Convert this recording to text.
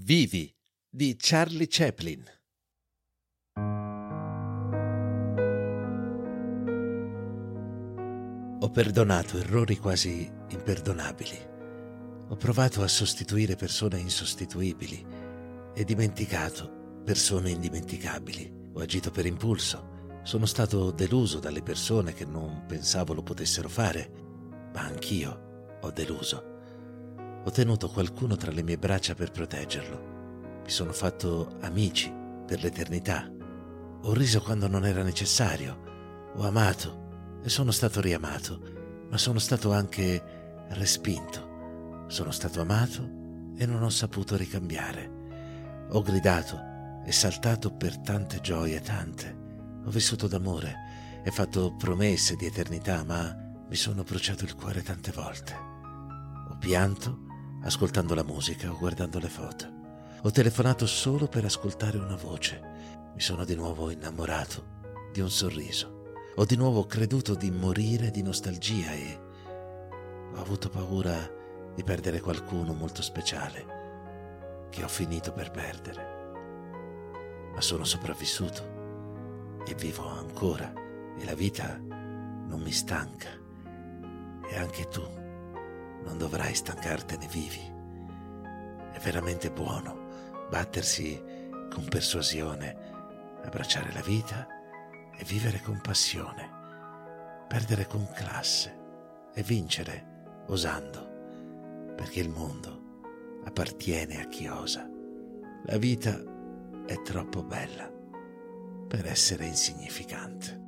Vivi di Charlie Chaplin. Ho perdonato errori quasi imperdonabili. Ho provato a sostituire persone insostituibili e dimenticato persone indimenticabili. Ho agito per impulso. Sono stato deluso dalle persone che non pensavo lo potessero fare, ma anch'io ho deluso. Ho tenuto qualcuno tra le mie braccia per proteggerlo. Mi sono fatto amici per l'eternità. Ho riso quando non era necessario. Ho amato e sono stato riamato, ma sono stato anche respinto. Sono stato amato e non ho saputo ricambiare. Ho gridato e saltato per tante gioie, tante. Ho vissuto d'amore e fatto promesse di eternità, ma mi sono bruciato il cuore tante volte. Ho pianto ascoltando la musica o guardando le foto. Ho telefonato solo per ascoltare una voce. Mi sono di nuovo innamorato di un sorriso. Ho di nuovo creduto di morire di nostalgia e ho avuto paura di perdere qualcuno molto speciale che ho finito per perdere. Ma sono sopravvissuto e vivo ancora e la vita non mi stanca. E anche tu non dovrai stancartene vivi. È veramente buono battersi con persuasione, abbracciare la vita e vivere con passione, perdere con classe e vincere osando, perché il mondo appartiene a chi osa. La vita è troppo bella per essere insignificante.